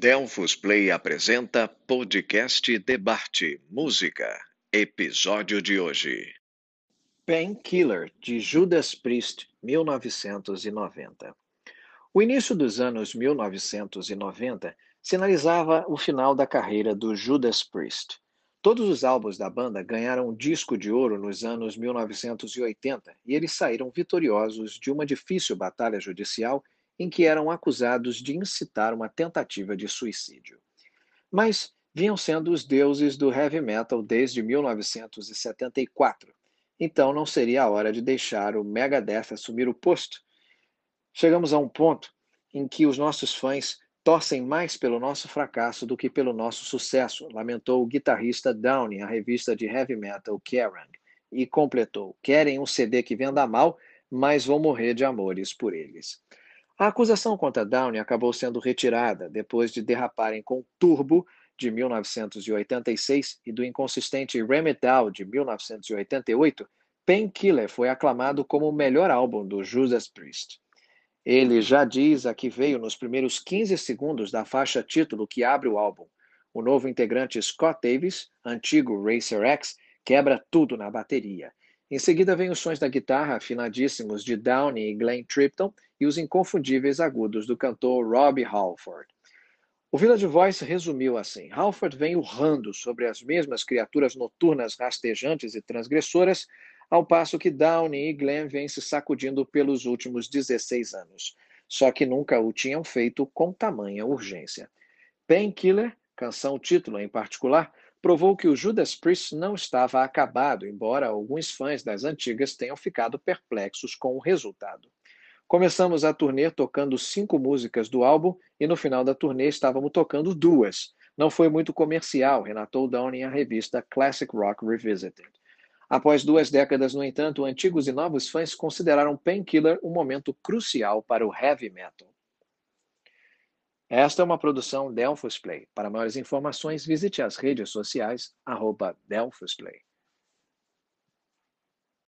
Delfos Play apresenta podcast Debate Música. Episódio de hoje. Painkiller, de Judas Priest, 1990. O início dos anos 1990 sinalizava o final da carreira do Judas Priest. Todos os álbuns da banda ganharam um disco de ouro nos anos 1980 e eles saíram vitoriosos de uma difícil batalha judicial em que eram acusados de incitar uma tentativa de suicídio. Mas vinham sendo os deuses do heavy metal desde 1974, então não seria a hora de deixar o Megadeth assumir o posto. Chegamos a um ponto em que os nossos fãs torcem mais pelo nosso fracasso do que pelo nosso sucesso, lamentou o guitarrista Downey à revista de heavy metal Kerrang, e completou: querem um CD que venda mal, mas vão morrer de amores por eles. A acusação contra Downey acabou sendo retirada depois de derraparem com Turbo, de 1986, e do inconsistente Remedal, de 1988, Painkiller foi aclamado como o melhor álbum do Judas Priest. Ele já diz a que veio nos primeiros 15 segundos da faixa título que abre o álbum. O novo integrante Scott Davis, antigo Racer X, quebra tudo na bateria. Em seguida vem os sons da guitarra afinadíssimos de Downey e Glenn Tripton e os inconfundíveis agudos do cantor Robbie Halford. O Village Voice resumiu assim: Halford vem urrando sobre as mesmas criaturas noturnas rastejantes e transgressoras, ao passo que Downey e Glenn vêm se sacudindo pelos últimos 16 anos. Só que nunca o tinham feito com tamanha urgência. Painkiller, canção título em particular, provou que o Judas Priest não estava acabado, embora alguns fãs das antigas tenham ficado perplexos com o resultado. Começamos a turnê tocando cinco músicas do álbum e no final da turnê estávamos tocando duas. Não foi muito comercial, relatou Downey à revista Classic Rock Revisited. Após duas décadas, no entanto, antigos e novos fãs consideraram Painkiller um momento crucial para o heavy metal. Esta é uma produção Delphos Play. Para maiores informações, visite as redes sociais arroba Play.